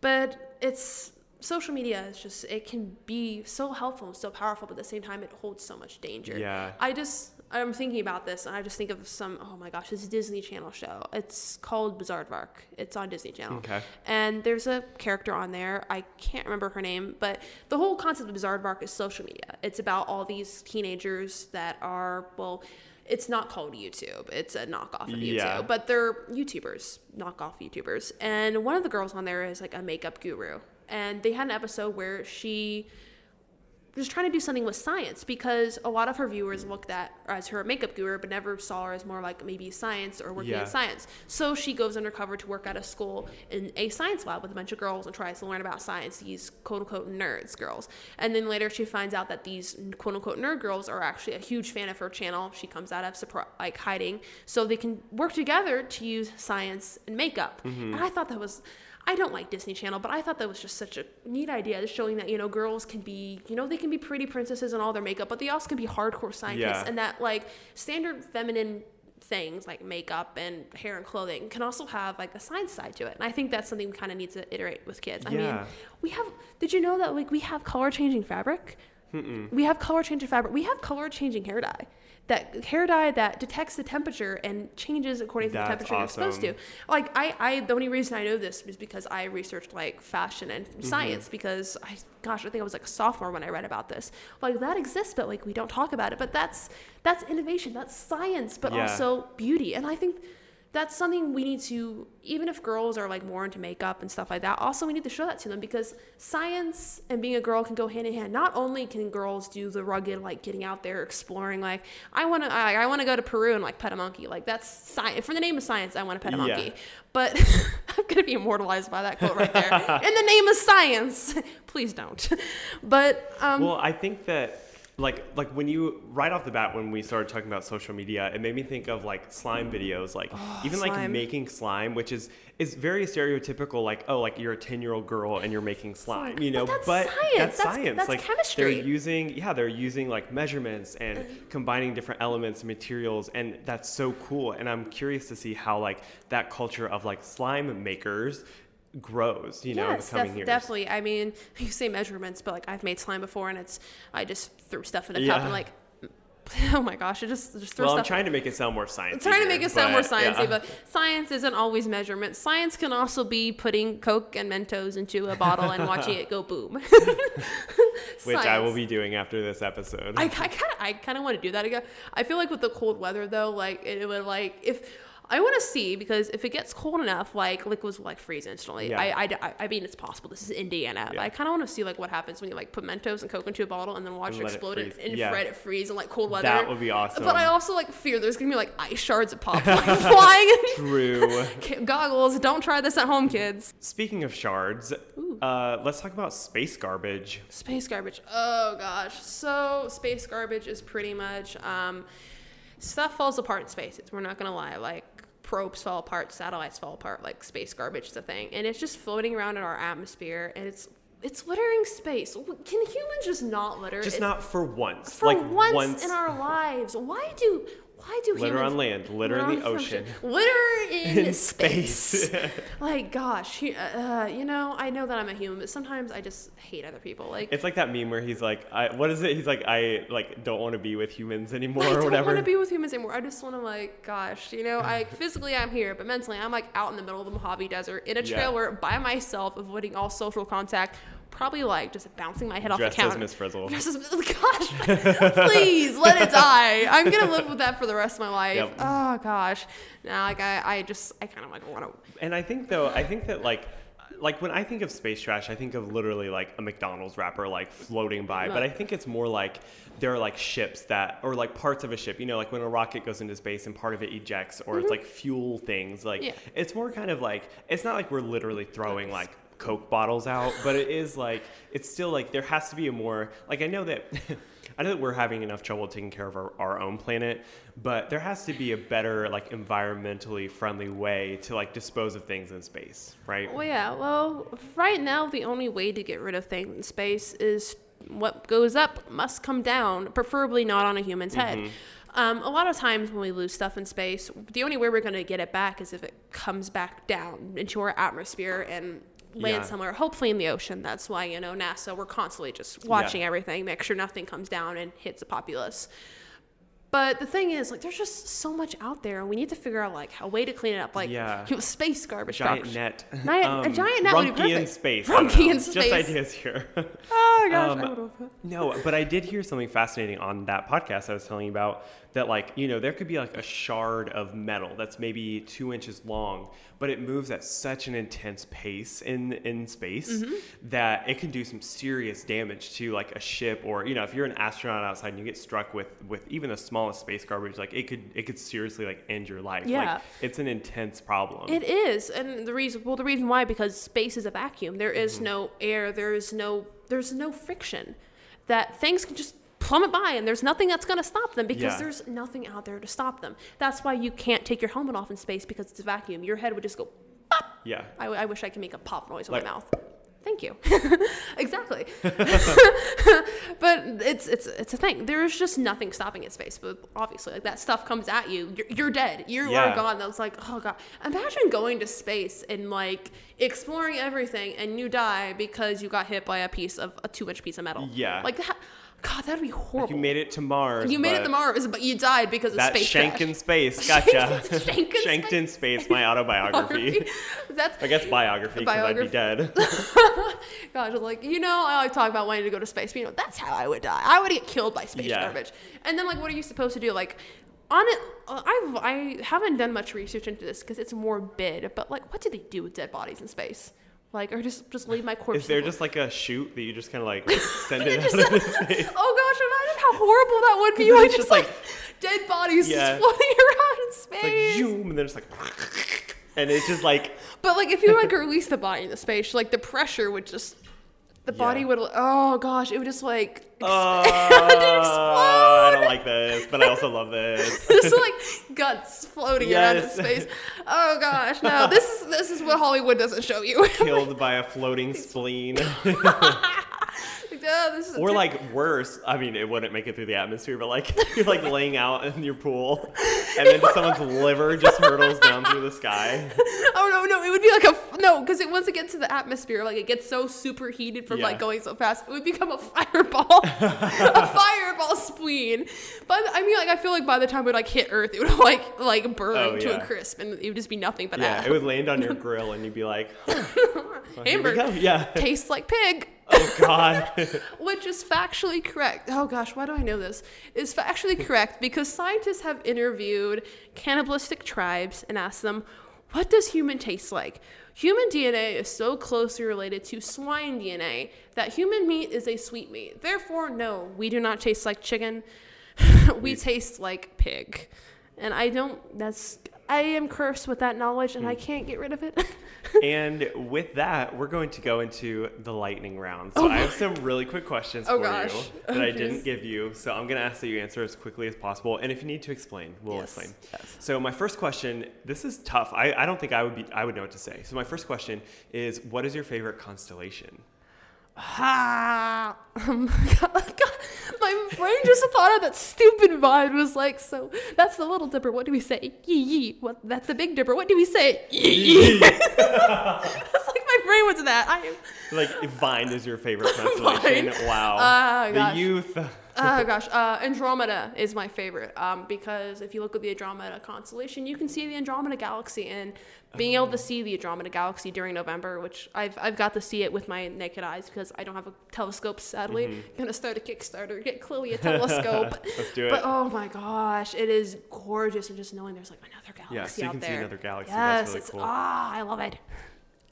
but it's social media is just it can be so helpful and so powerful, but at the same time it holds so much danger. Yeah. I just I'm thinking about this and I just think of some oh my gosh, this Disney Channel show. It's called Bizaardvark. It's on Disney Channel. Okay. And there's a character on there. I can't remember her name, but the whole concept of Bizaardvark is social media. It's about all these teenagers that are well. It's not called YouTube. It's a knockoff of YouTube, Yeah. but they're YouTubers, knockoff YouTubers. And one of the girls on there is like a makeup guru. And they had an episode where she just trying to do something with science because a lot of her viewers looked at her as her makeup guru, but never saw her as more like maybe science or working Yeah. in science. So she goes undercover to work at a school in a science lab with a bunch of girls and tries to learn about science. These quote unquote nerds girls, and then later she finds out that these quote unquote nerd girls are actually a huge fan of her channel. She comes out of like hiding, so they can work together to use science and makeup. Mm-hmm. And I thought that was. I don't like Disney Channel, but I thought that was just such a neat idea, just showing that you know girls can be, you know, they can be pretty princesses and all their makeup, but they also can be hardcore scientists, Yeah. and that like standard feminine things like makeup and hair and clothing can also have like a science side to it. And I think that's something we kind of need to iterate with kids. I mean, we have. Did you know that like we have color changing fabric? We have color changing fabric. We have color changing hair dye. That hair dye that detects the temperature and changes according to the temperature you're supposed to. Like I, I, the only reason I know this is because I researched like fashion and Mm-hmm. science because I, gosh, I think I was like a sophomore when I read about this. Like that exists, but like we don't talk about it. But that's that's innovation. That's science, but Yeah. also beauty. And I think that's something we need to even if girls are like more into makeup and stuff like that also we need to show that to them because science and being a girl can go hand in hand. Not only can girls do the rugged like getting out there exploring like i want to I, I want to go to peru and like pet a monkey. Like that's science for the name of science i want to pet a Yeah. monkey. But i'm gonna be immortalized by that quote right there. In the name of science please don't. But um Well, I think that like like when you right off the bat when we started talking about social media, it made me think of like slime videos, like oh, even like Oh, making slime, which is is very stereotypical. Like oh, like you're a ten year old girl and you're making slime, you know. But that's but science. that's That's- science. that's like chemistry. they're using yeah, they're using like measurements and combining different elements and materials, and that's so cool. And I'm curious to see how like that culture of like slime makers grows, you know, in the coming def- years. definitely. I mean, you say measurements, but like I've made slime before, and it's I just threw stuff in a cup Yeah. and like, oh my gosh, it just just throw Well, I'm stuff. trying to make it sound more sciencey. I'm trying to make it sound more sciencey, yeah. but science isn't always measurement. Science can also be putting Coke and Mentos into a bottle and watching it go boom. which I will be doing after this episode. I kind of, I kind of want to do that again. I feel like with the cold weather though, like it would like if I want to see because if it gets cold enough, like liquids will like freeze instantly. Yeah. I, I, I mean, it's possible. This is Indiana. Yeah. I kind of want to see like what happens when you like put Mentos and Coke into a bottle and then watch And it let it explode and, Yeah. it freeze in like cold weather. That would be awesome. But I also like fear there's gonna be like ice shards of pop like, flying. True. Goggles. Don't try this at home, kids. Speaking of shards, uh, let's talk about space garbage. Space garbage. Oh gosh. So space garbage is pretty much um, stuff falls apart in space. We're not gonna lie. Like probes fall apart, satellites fall apart. Like space garbage is a thing, and it's just floating around in our atmosphere, and it's it's littering space. Can humans just not litter? Just It's- not for once. for like once, in our lives. Why do why do litter humans on land, litter in the ocean. litter in, In space? space. like gosh, you- uh, you know, I know that I'm a human, but sometimes I just hate other people. Like It's like that meme where he's like, I, what is it? He's like, I like don't want to be with humans anymore I or whatever. I don't want to be with humans anymore. I just want to like, gosh, you know, I physically I'm here, but mentally I'm like out in the middle of the Mojave Desert in a Yeah. trailer by myself, avoiding all social contact. Probably like just bouncing my head off Dressed the as counter. Miss Frizzle. Dressed as- gosh, please let it die. I'm gonna live with that for the rest of my life. Yep. Oh gosh, now like I, I just I kind of like want to. And I think though, I think that like like when I think of space trash, I think of literally like a McDonald's wrapper like floating by. But I think it's more like there are like ships that or like parts of a ship, you know, like when a rocket goes into space and part of it ejects or it's mm-hmm. like fuel things. Like Yeah. it's more kind of like it's not like we're literally throwing like Coke bottles out, but it is like it's still like there has to be a more like I know that I know that we're having enough trouble taking care of our, our own planet, but there has to be a better like environmentally friendly way to like dispose of things in space, right? Well, yeah. Well, right now the only way to get rid of things in space is what goes up must come down, preferably not on a human's head. Um, a lot of times when we lose stuff in space, the only way we're going to get it back is if it comes back down into our atmosphere and land Yeah. somewhere, hopefully in the ocean. That's why, you know, NASA, we're constantly just watching everything, make sure nothing comes down and hits the populace. But the thing is, like, there's just so much out there, and we need to figure out like a way to clean it up, like Yeah. you know, space garbage. Giant garbage. net. Giant- a giant net would be Runky in perfect. space. I don't Runky know. in Just ideas here. Oh gosh, Um, No, but I did hear something fascinating on that podcast I was telling you about that, like, you know, there could be like a shard of metal that's maybe two inches long, but it moves at such an intense pace in in space Mm-hmm. that it can do some serious damage to like a ship or you know, if you're an astronaut outside and you get struck with with even the smallest space garbage, like it could it could seriously like end your life. Yeah. Like, it's an intense problem. It is, and the reason well, the reason why because space is a vacuum. there is Mm-hmm. no air. There is no there's no friction. That things can just plummet by, and there's nothing that's gonna stop them because Yeah. there's nothing out there to stop them. That's why you can't take your helmet off in space because it's a vacuum. Your head would just go. yeah. I, I wish I could make a pop noise with Like- my mouth. Thank you. exactly. but it's it's it's a thing. There is just nothing stopping it space. But obviously, like that stuff comes at you, you're, you're dead. You Yeah. are gone. That was like, oh god. Imagine going to space and like exploring everything, and you die because you got hit by a piece of a two inch piece of metal. Yeah. Like that. God, that'd be horrible. You made it to Mars. You made it to Mars, but you died because of That space Shank in Space. Gotcha. Shank in Shanked in Space, my autobiography. That's I guess biography because I'd be dead. Gosh, I'm like, you know, I like talk about wanting to go to space, but you know, that's how I would die. I would get killed by space Yeah. garbage. And then, like, what are you supposed to do? Like, on it, uh, I've, I haven't done much research into this because it's morbid, but like, what do they do with dead bodies in space? Like, or just just leave my corpse. Is there just like a chute that you just kind of like send it just- out space? oh gosh, imagine how horrible that would be. Like, just just like, dead bodies Yeah. just floating around in space. It's like zoom, and then it's like, and it's just like, But like if you like release the body into space, like the pressure would just the body Yeah. would oh gosh, it would just like oh, explode. I don't like this, but I also love this. just like guts floating around in Yes. space. Oh gosh, no, this is this is what Hollywood doesn't show you. Killed by a floating spleen. Oh, this is Or like worse, I mean, it wouldn't make it through the atmosphere, but like you're like laying out in your pool, and then someone's liver just hurtles down through the sky. oh no no, it would be like a no because it once it gets to the atmosphere, like it gets so superheated from Yeah. like going so fast, it would become a fireball, a fireball spleen. But I mean, like I feel like by the time it would like hit Earth, it would like like burn Oh, to yeah. a crisp, and it would just be nothing but Yeah, ash. it would land on your grill, and you'd be like, well, Hamburger. Yeah. tastes like pig. Oh God. Which is factually correct. Oh gosh, why do I know this? Is factually correct because scientists have interviewed cannibalistic tribes and asked them, what does human taste like? Human DNA is so closely related to swine DNA that human meat is a sweet meat. Therefore, no, we do not taste like chicken. we taste like pig. And I don't, that's, I am cursed with that knowledge and I hmm. can't get rid of it. and with that, we're going to go into the lightning round. So oh I have some really quick questions Oh, for gosh. you Oh, that I jeez. didn't give you. So I'm going to ask that you answer as quickly as possible. And if you need to explain, we'll Yes. explain. Yes. So my first question, this is tough. I, I don't think I would be I would know what to say. So my first question is what is your favorite constellation? Ha! Oh my god, God. My brain just thought of that stupid Vine. Was like, so that's the little dipper. What do we say? Yee yee. What? That's the big dipper. What do we say? Yee yee. that's like my brain to that. I am. like Vine is your favorite constellation. Vine. Wow. Ah, the gosh. youth. Oh gosh, uh, Andromeda is my favorite um, because if you look at the Andromeda constellation, you can see the Andromeda galaxy, and being able to see the Andromeda galaxy during November, which I've, I've got to see it with my naked eyes because I don't have a telescope. Sadly, gonna start a Kickstarter, get Chloe a telescope. Mm-hmm. Let's do it. But oh my gosh, it is gorgeous, and just knowing there's like another galaxy Yeah, so you out can see another galaxy. Yes, really it's- cool. ah, I love it.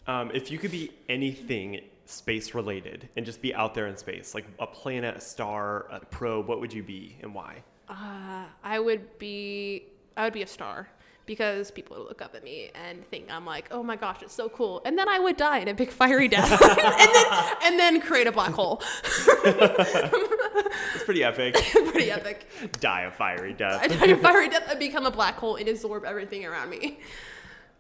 Um, if you could be anything space related and just be out there in space, like a planet, a star, a probe, what would you be and why? Uh, I would be I would be a star because people would look up at me and think I'm like, oh my gosh, it's so cool, and then I would die in a big fiery death, and then and then create a black hole. It's pretty epic. Pretty epic. Die a fiery death. I die a fiery death, I become a black hole and absorb everything around me.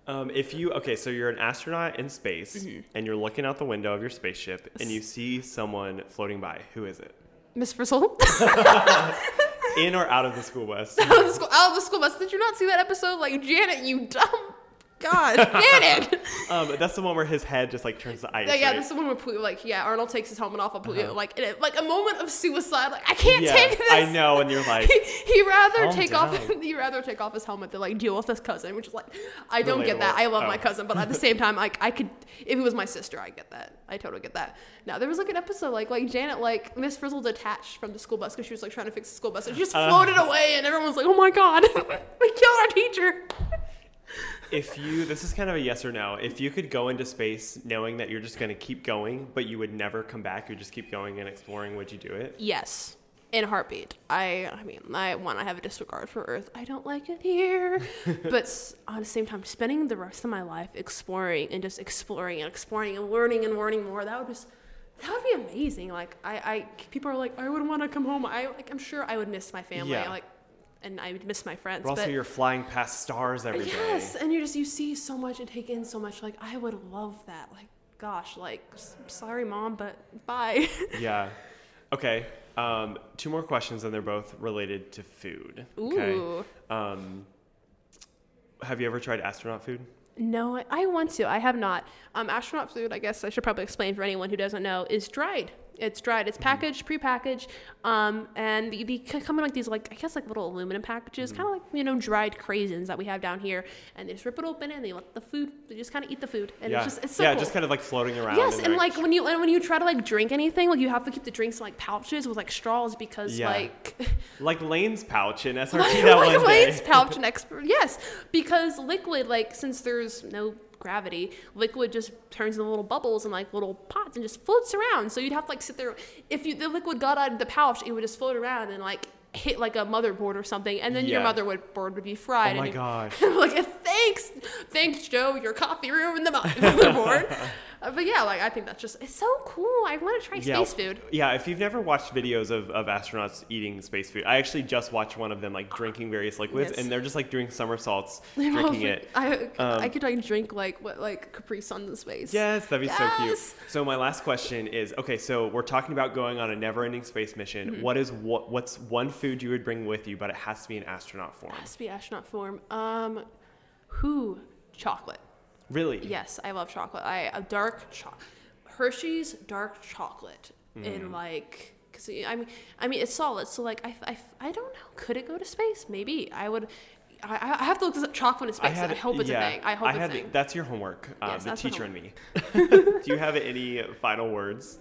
Um, if you okay, so you're an astronaut in space Mm-hmm. and you're looking out the window of your spaceship and you see someone floating by. Who is it? Miss Frizzle. In or out of the school bus? out of the school, out of the school bus. Did you not see that episode? Like Janet, you dumb. God, Janet. Um, that's the one where his head just like turns to ice. Yeah, yeah, right? this is the one where Puyo, like, yeah, Arnold takes his helmet off of Puyo, like, in a, like a moment of suicide. Like, I can't Uh-huh. Yeah, take this. I know, and you're like, He, he rather take off. He rather take off his helmet than like deal with his cousin, which is like, I don't get that. I love my Oh. cousin, but at the same time, like, I could, if it was my sister, I get that. I totally get that. Now there was like an episode like like Janet like Miss Frizzle detached from the school bus because she was like trying to fix the school bus and she just Uh. floated away, and everyone was like, oh my god, we killed our teacher. If you, this is kind of a yes or no. If you could go into space knowing that you're just going to keep going, but you would never come back, you just keep going and exploring, would you do it? Yes. In a heartbeat. I I mean, I one, I have a disregard for Earth. I don't like it here. but at the same time, spending the rest of my life exploring and just exploring and exploring and learning and learning more, that would just that would be amazing. Like I, I people are like, I would want to come home. I like I'm sure I would miss my family. Yeah. Like and I would miss my friends. But also, but you're flying past stars every day. yes, and you just you see so much and take in so much. Like I would love that. Like gosh, like sorry mom, but bye. Yeah. Okay. Um, two more questions, and they're both related to food. Okay. Ooh. Um, have you ever tried astronaut food? No, I, I want to. I have not. Um, astronaut food, I guess I should probably explain for anyone who doesn't know, is dried. It's dried. It's packaged, prepackaged, um, and they, they come in like these, like I guess, like little aluminum packages, kind of like you know dried craisins that we have down here. And they just rip it open and they let the food. They just kind of eat the food, and yeah. it's just it's so yeah, cool. just kind of like floating around. Yes, and like when you and when you try to like drink anything, like you have to keep the drinks in like pouches with like straws because Yeah. like like Lane's pouch in SRT like, that like one Lane's day. pouch and expert. Yes, because liquid, like since there's no gravity, liquid just turns into little bubbles and like little pots and just floats around. So you'd have to like sit there. If you the liquid got out of the pouch, it would just float around and like hit like a motherboard or something, and then your motherboard board would be fried. Oh my and gosh. Like, thanks, thanks, Joe. Your coffee ruined the motherboard. Uh, but yeah, like I think that's just it's so cool. I want to try Yeah, space food. yeah. If you've never watched videos of, of astronauts eating space food, I actually just watched one of them like drinking various liquids, Yes. and they're just like doing somersaults I drinking it. I Um, I could like drink like what like Capri Sun in space. Yes, that'd be so cute. So my last question is: Okay, so we're talking about going on a never-ending space mission. Mm-hmm. What is what? What's one food you would bring with you, but it has to be in astronaut form? It has to be astronaut form. Um, who? Chocolate. Really? Yes, I love chocolate. I a dark chocolate. Hershey's dark chocolate Mm. in like. Cause I mean, I mean it's solid. So like I, I, I don't know. Could it go to space? Maybe I would. I, I have to look this up. Chocolate in space. I, hope it's yeah, a thing. I hope it's had a thing. That's your homework. Uh, Yes, the teacher and me. Do you have any final words?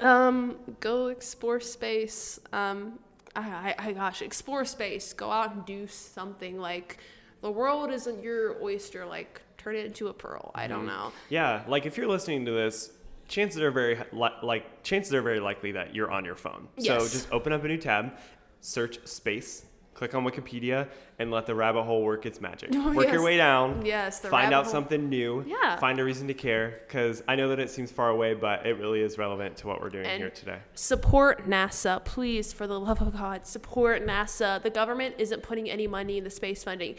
Um, go explore space. Um, I, I, I gosh, explore space. Go out and do something. Like the world isn't your oyster. Like turn it into a pearl. I Mm-hmm. don't know. Yeah, like if you're listening to this, chances are very li- like chances are very likely that you're on your phone. So just open up a new tab, search space, click on Wikipedia, and let the rabbit hole work its magic. Oh, work your way down. Yes, the find out hole. something new. Yeah. Find a reason to care, because I know that it seems far away, but it really is relevant to what we're doing And- here today. Support NASA, please, for the love of God. Support NASA. The government isn't putting any money in the space funding.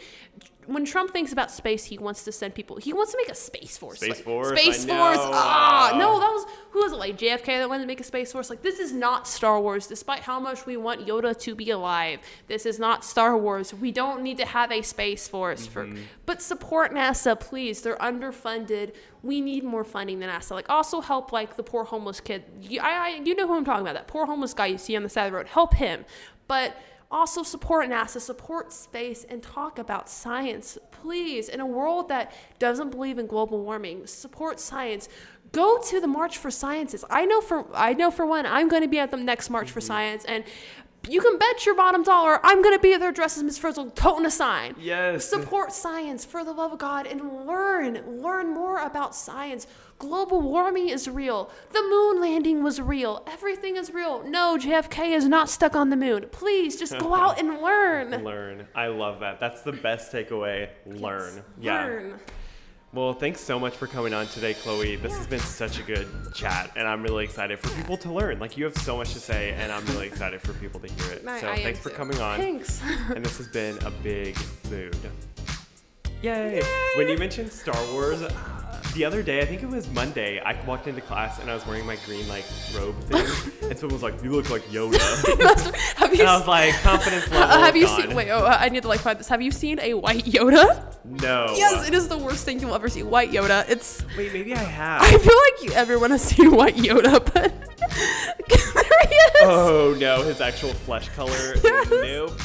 When Trump thinks about space, he wants to send people. He wants to make a space force. Space like, Force, Space I Force. know. Ah, no, that was who was it? Like JFK that wanted to make a space force. Like this is not Star Wars. Despite how much we want Yoda to be alive, this is not Star Wars. We don't need to have a space force for. Mm-hmm. But support NASA, please. They're underfunded. We need more funding than NASA. Like also help like the poor homeless kid. You, I, I, you know who I'm talking about. That poor homeless guy you see on the side of the road. Help him. But also support NASA, support space, and talk about science, please. In a world that doesn't believe in global warming, support science. Go to the March for Sciences. I know for I know for one, I'm going to be at the next March for mm-hmm. Science, and you can bet your bottom dollar I'm going to be there dressed as Miss Frizzle, toting a sign. Yes. Support science for the love of God and learn, learn more about science. Global warming is real. The moon landing was real. Everything is real. No, JFK is not stuck on the moon. Please just go out and learn. Learn. I love that. That's the best takeaway. Learn. Yeah. Learn. Well, thanks so much for coming on today, Chloe. This has been such a good chat, and I'm really excited for people to learn. Like, you have so much to say, and I'm really excited for people to hear it. So, I thanks for too. coming on. Thanks. And this has been a big mood. Yay! When you mentioned Star Wars, the other day, I think it was Monday, I walked into class and I was wearing my green like robe thing, and someone was like, "You look like Yoda," have you and I was like, "Confidence level." Have you gone. seen? Wait, oh, I need to like find this. Have you seen a white Yoda? No. Yes, it is the worst thing you'll ever see. White Yoda. It's. Wait, maybe I have. I feel like you, everyone has seen white Yoda, but there he is. Oh no, his actual flesh color. Yes. Nope.